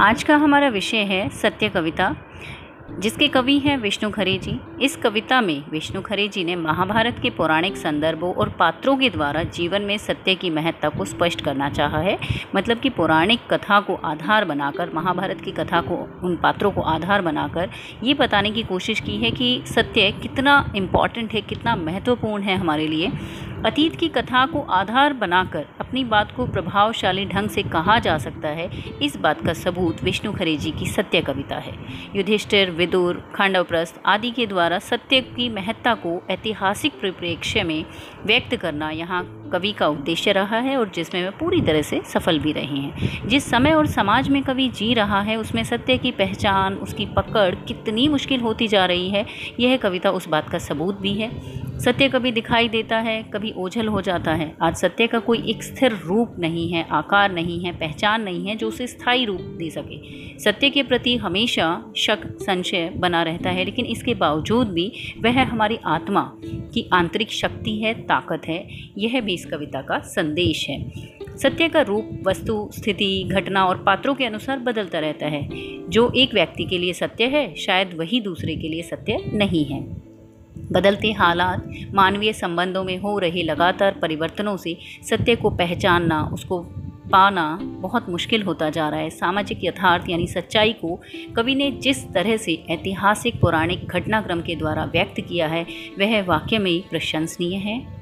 आज का हमारा विषय है सत्य कविता, जिसके कवि हैं विष्णु खरे जी। इस कविता में विष्णु खरे जी ने महाभारत के पौराणिक संदर्भों और पात्रों के द्वारा जीवन में सत्य की महत्ता को स्पष्ट करना चाहा है। मतलब कि पौराणिक कथा को आधार बनाकर, महाभारत की कथा को, उन पात्रों को आधार बनाकर ये बताने की कोशिश की है कि सत्य कितना इंपॉर्टेंट है, कितना महत्वपूर्ण है हमारे लिए। अतीत की कथा को आधार बनाकर अपनी बात को प्रभावशाली ढंग से कहा जा सकता है, इस बात का सबूत विष्णु खरे जी की सत्य कविता है। युधिष्ठिर, विदुर, खांडवप्रस्थ आदि के द्वारा सत्य की महत्ता को ऐतिहासिक परिप्रेक्ष्य में व्यक्त करना यहाँ कवि का उद्देश्य रहा है और जिसमें वे पूरी तरह से सफल भी रहे हैं। जिस समय और समाज में कवि जी रहा है, उसमें सत्य की पहचान, उसकी पकड़ कितनी मुश्किल होती जा रही है, यह कविता उस बात का सबूत भी है। सत्य कभी दिखाई देता है, कभी ओझल हो जाता है। आज सत्य का कोई एक स्थिर रूप नहीं है, आकार नहीं है, पहचान नहीं है जो उसे स्थायी रूप दे सके। सत्य के प्रति हमेशा शक, संशय बना रहता है, लेकिन इसके बावजूद भी वह हमारी आत्मा की आंतरिक शक्ति है, ताकत है, यह भी इस कविता का संदेश है। सत्य का रूप, वस्तु, स्थिति, घटना और पात्रों के अनुसार बदलता रहता है। जो एक व्यक्ति के लिए सत्य है, शायद वही दूसरे के लिए सत्य नहीं है। बदलते हालात मानवीय संबंधों में हो रहे लगातार परिवर्तनों से सत्य को पहचानना, उसको पाना बहुत मुश्किल होता जा रहा है। सामाजिक यथार्थ यानी सच्चाई को कवि ने जिस तरह से ऐतिहासिक, पौराणिक घटनाक्रम के द्वारा व्यक्त किया है, वह वाक्य में प्रशंसनीय है।